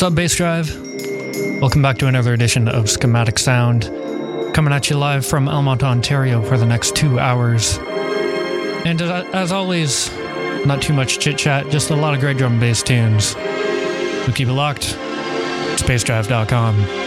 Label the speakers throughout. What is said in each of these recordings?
Speaker 1: What's up, Bass Drive? Welcome back to another edition of Schematic Sound. Coming at you live from Elmont, Ontario for the next two hours. And as, always, not too much chit chat, just a lot of great drum and bass tunes. So keep it locked. BassDrive.com.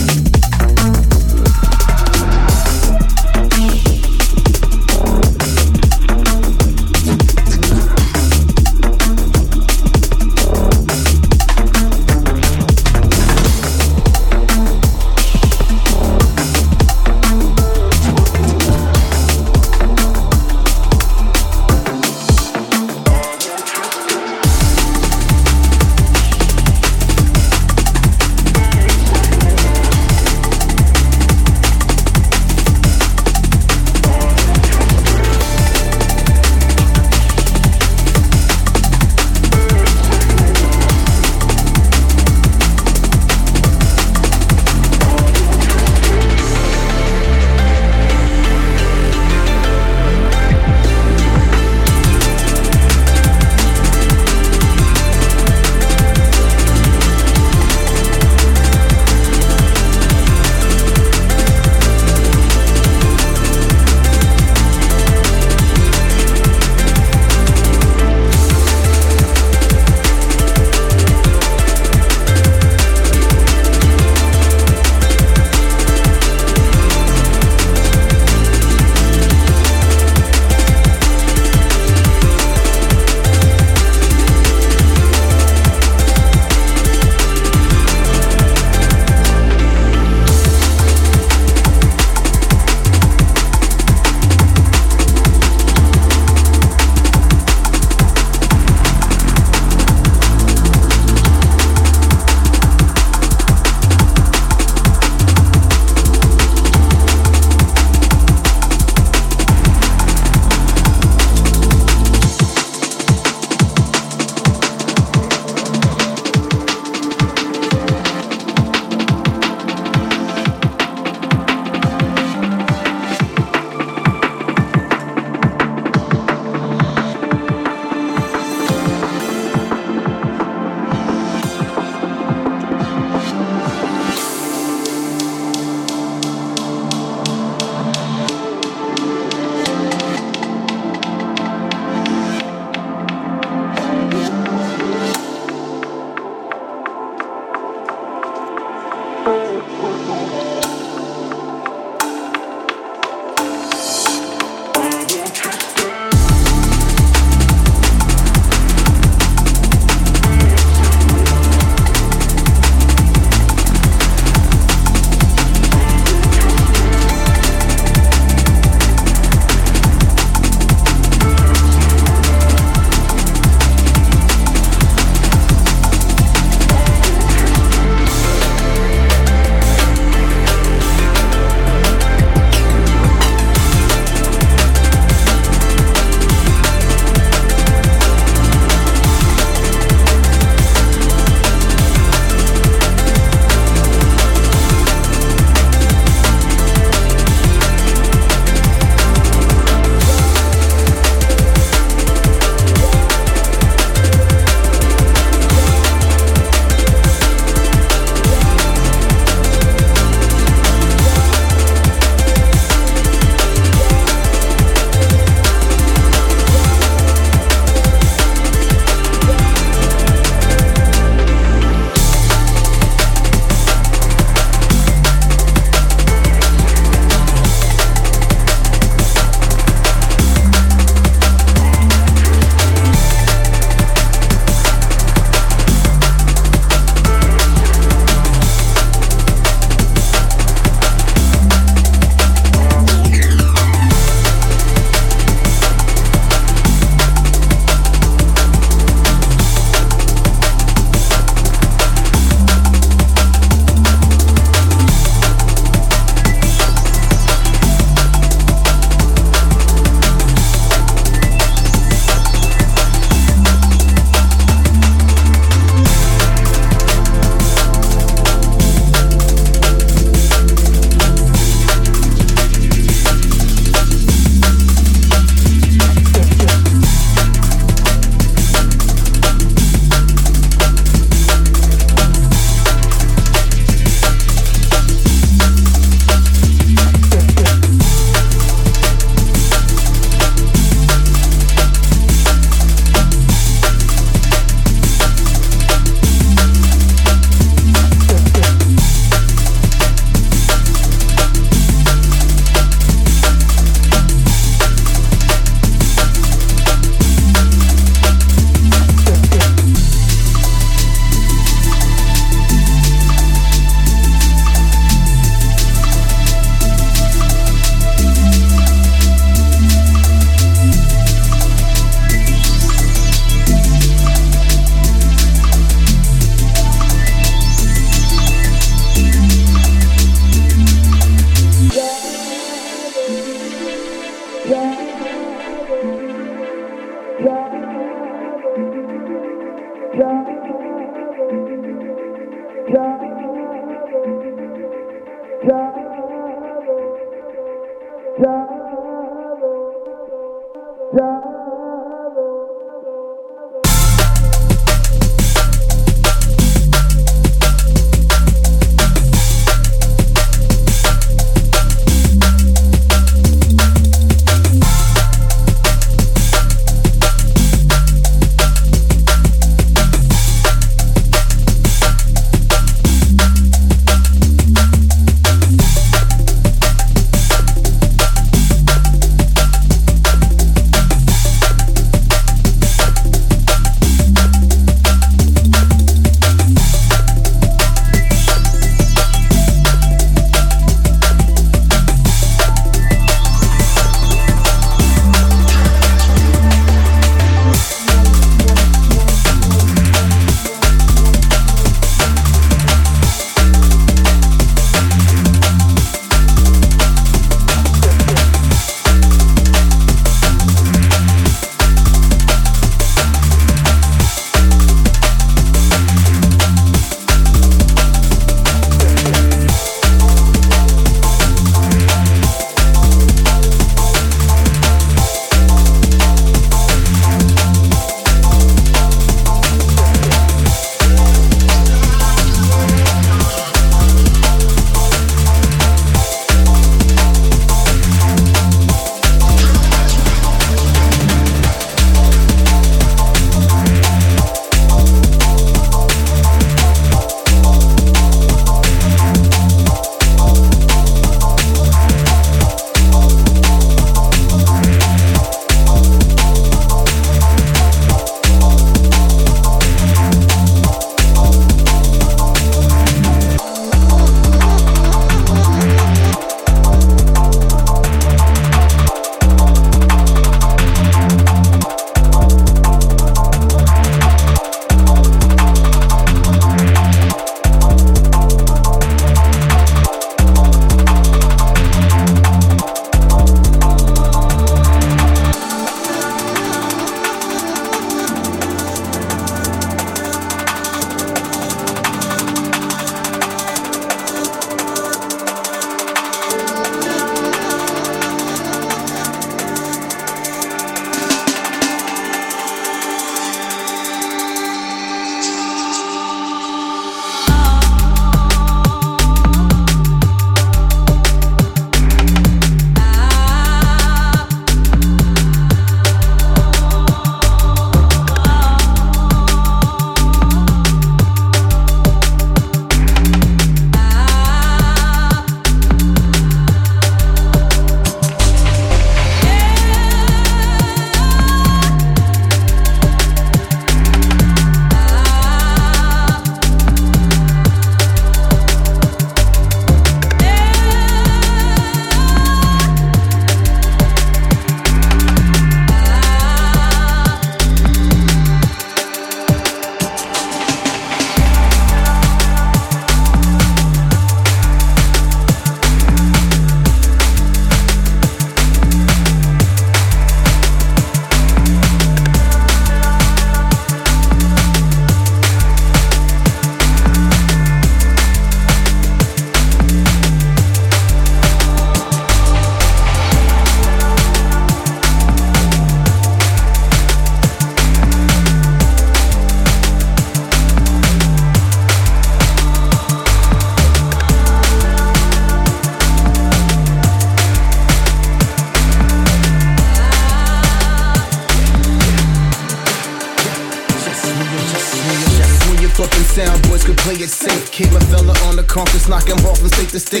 Speaker 2: the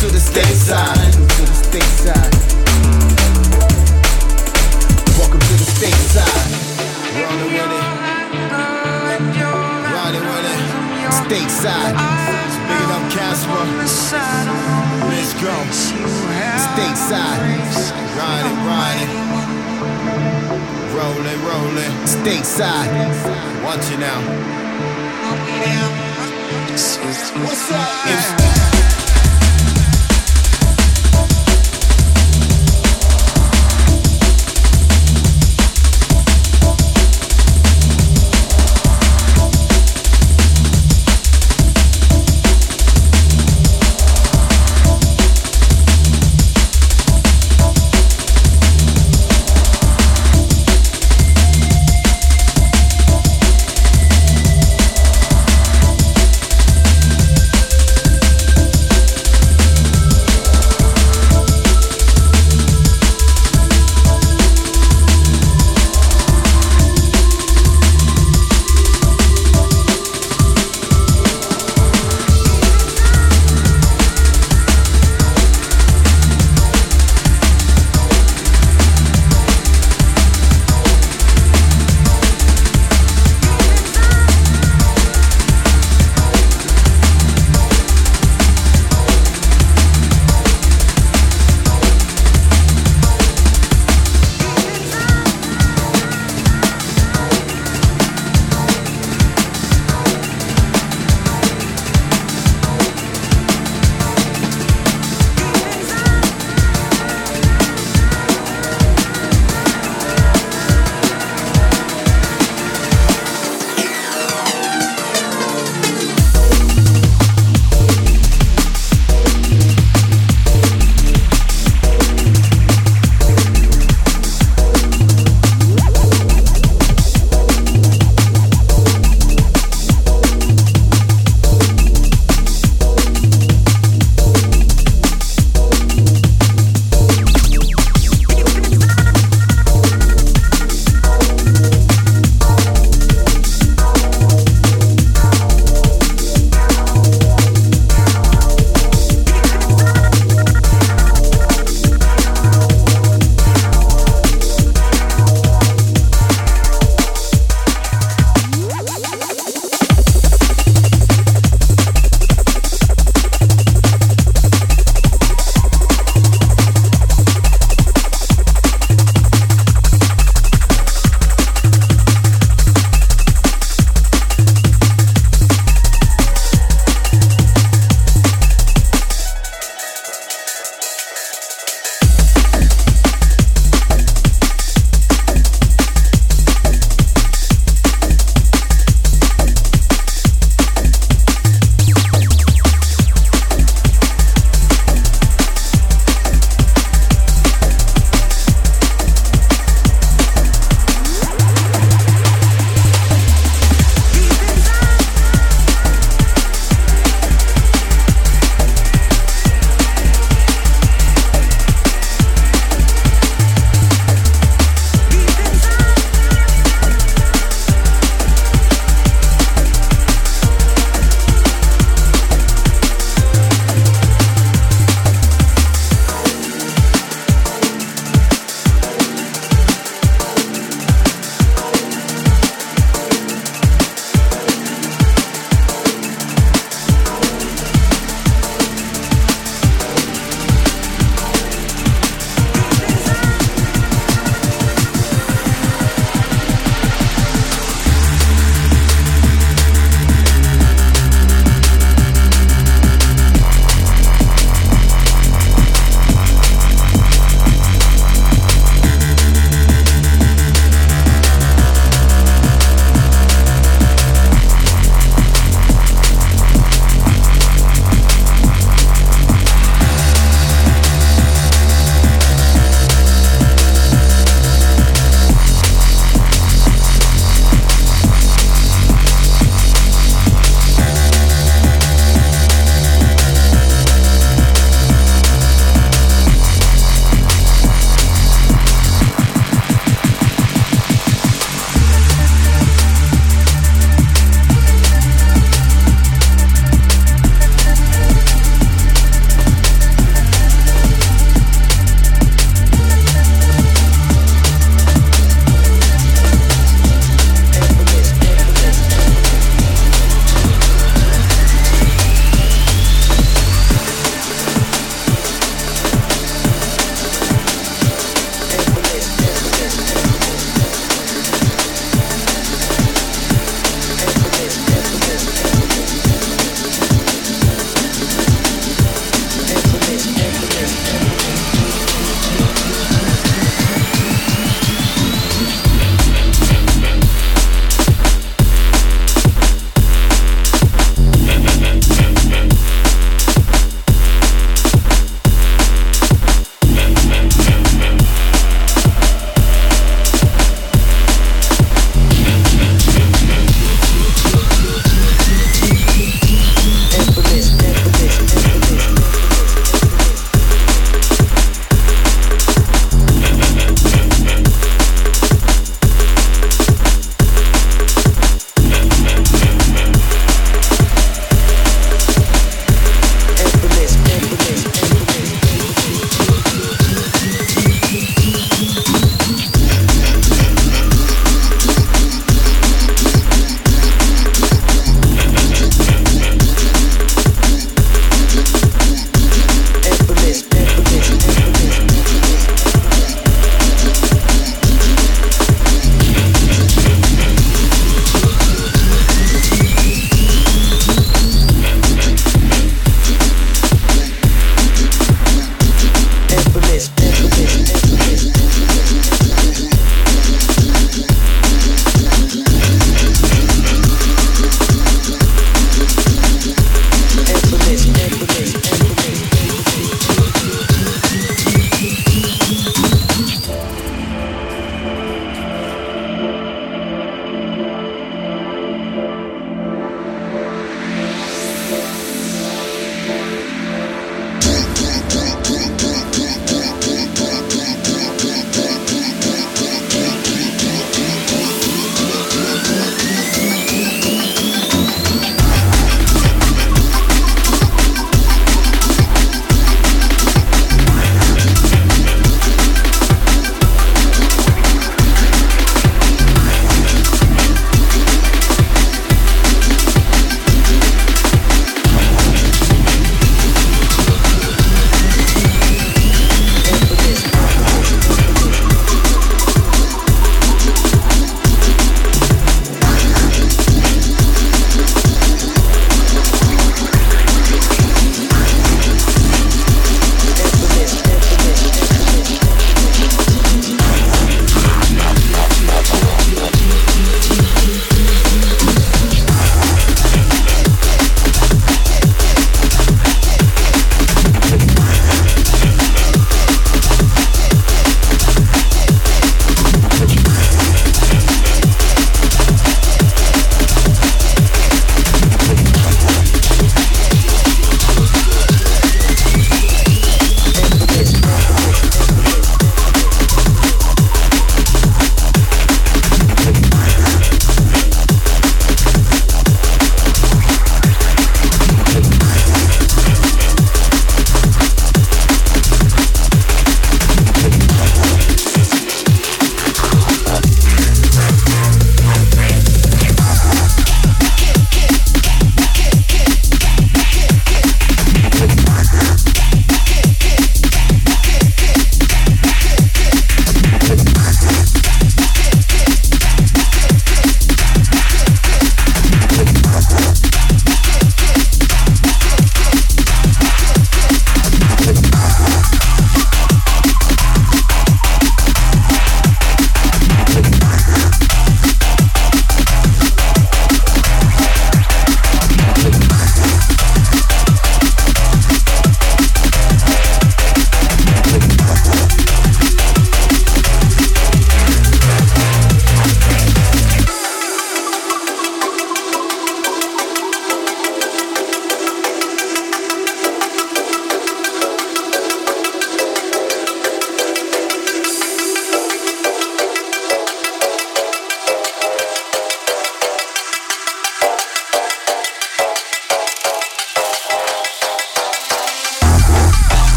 Speaker 2: to the stateside. To the stateside. Welcome to the stateside.
Speaker 3: Rolling with it. Riding with it.
Speaker 2: Stateside.
Speaker 3: Speaking up Casper. Let's go.
Speaker 2: Stateside.
Speaker 3: Riding, riding. Rolling, rolling.
Speaker 2: Stateside.
Speaker 3: Watch it now. What's up?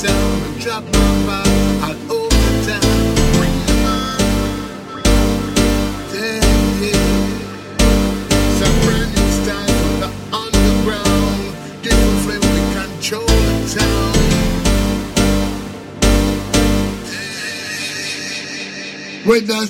Speaker 4: sound and drop my vibe time. Damn, yeah. Some brand new style from the underground. Different flavor, we control the town. Damn. With drop,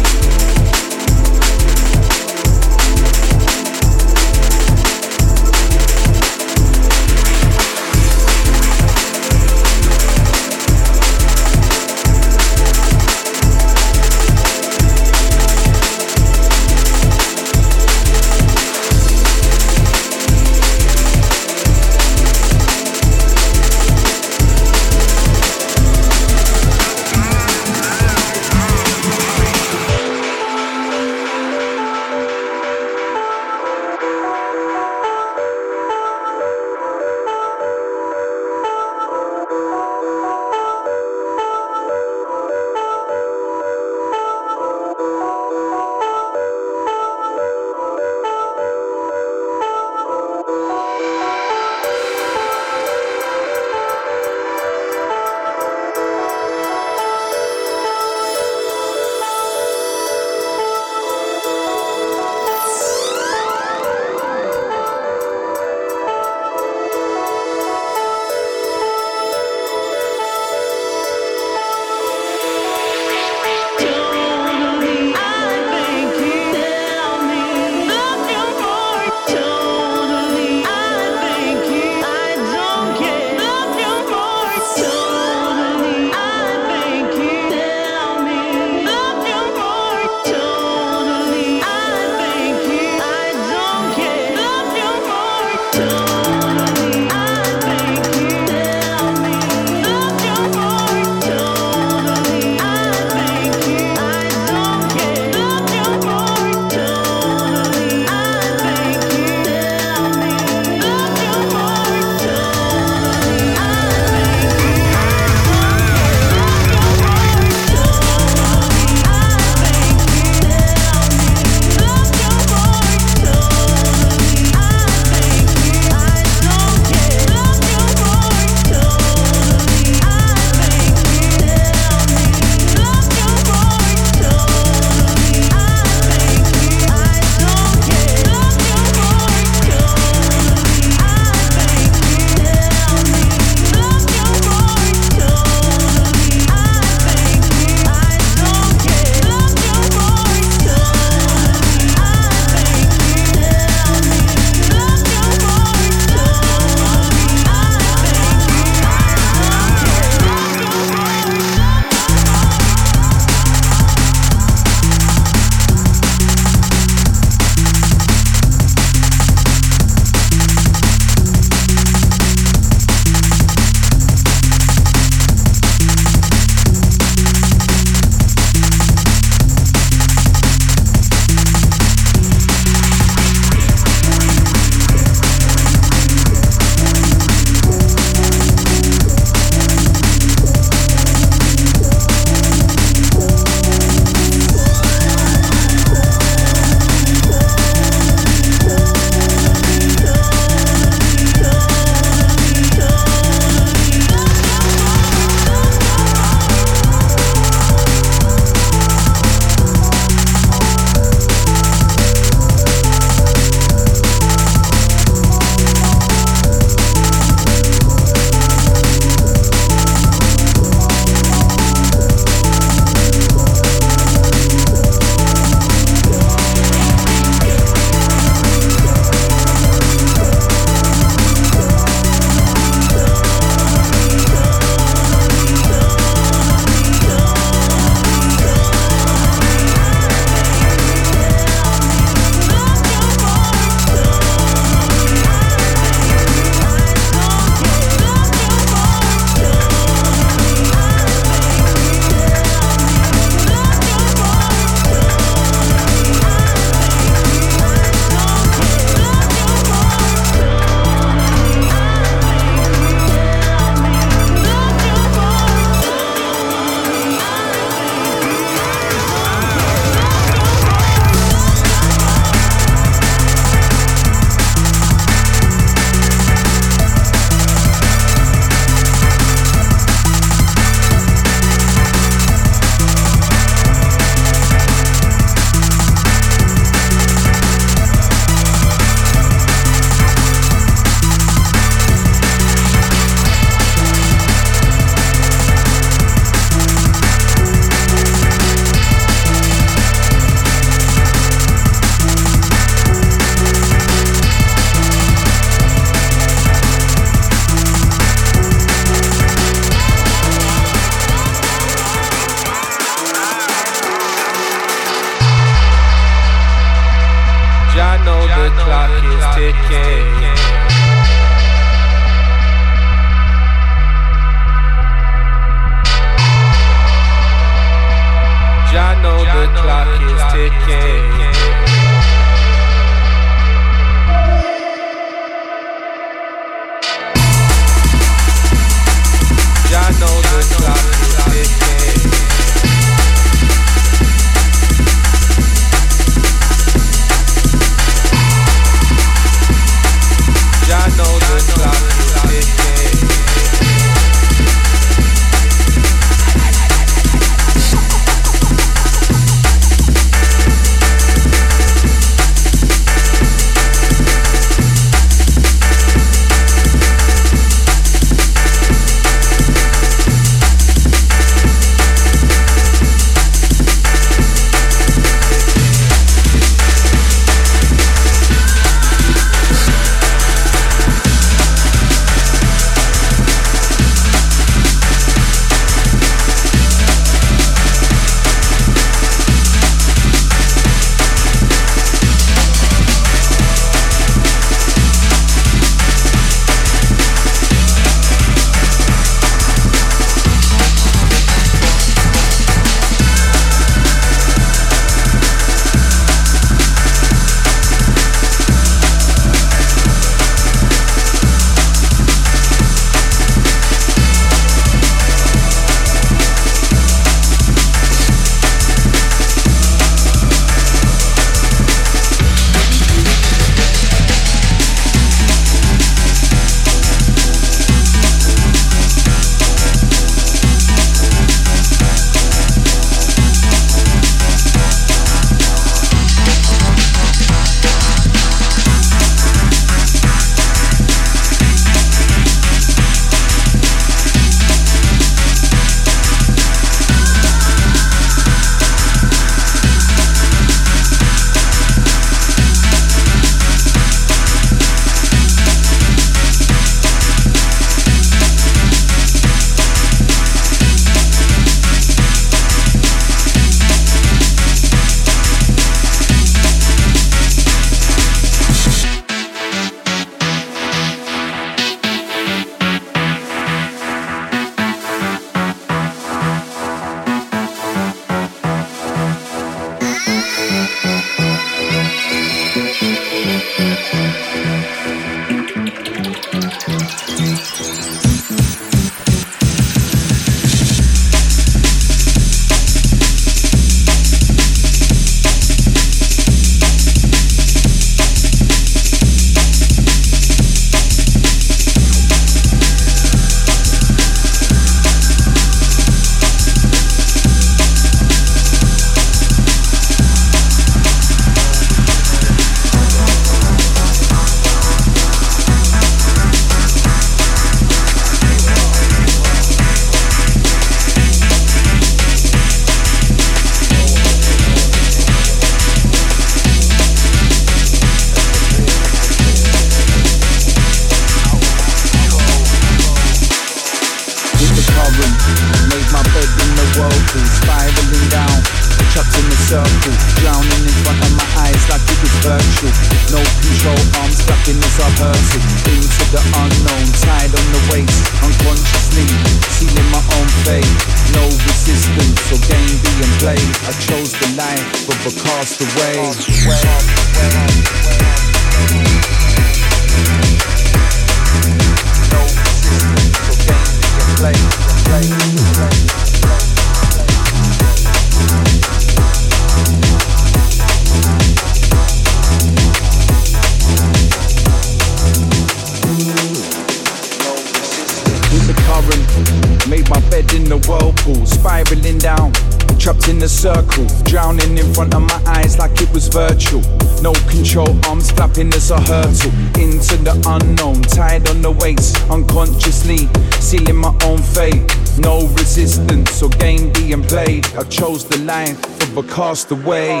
Speaker 5: happiness a hurtle into the unknown, tied on the waist, unconsciously sealing my own fate. No resistance or game being played. I chose the line for the cast away.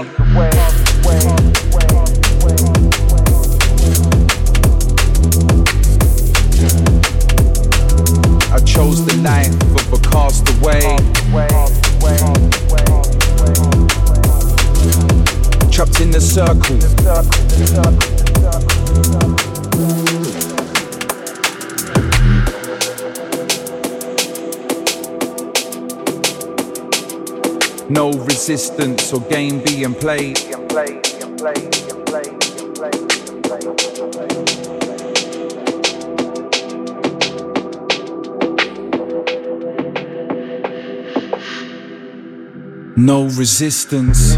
Speaker 5: I chose the line for the cast away. Trapped in the circle. No resistance or game being played. No resistance.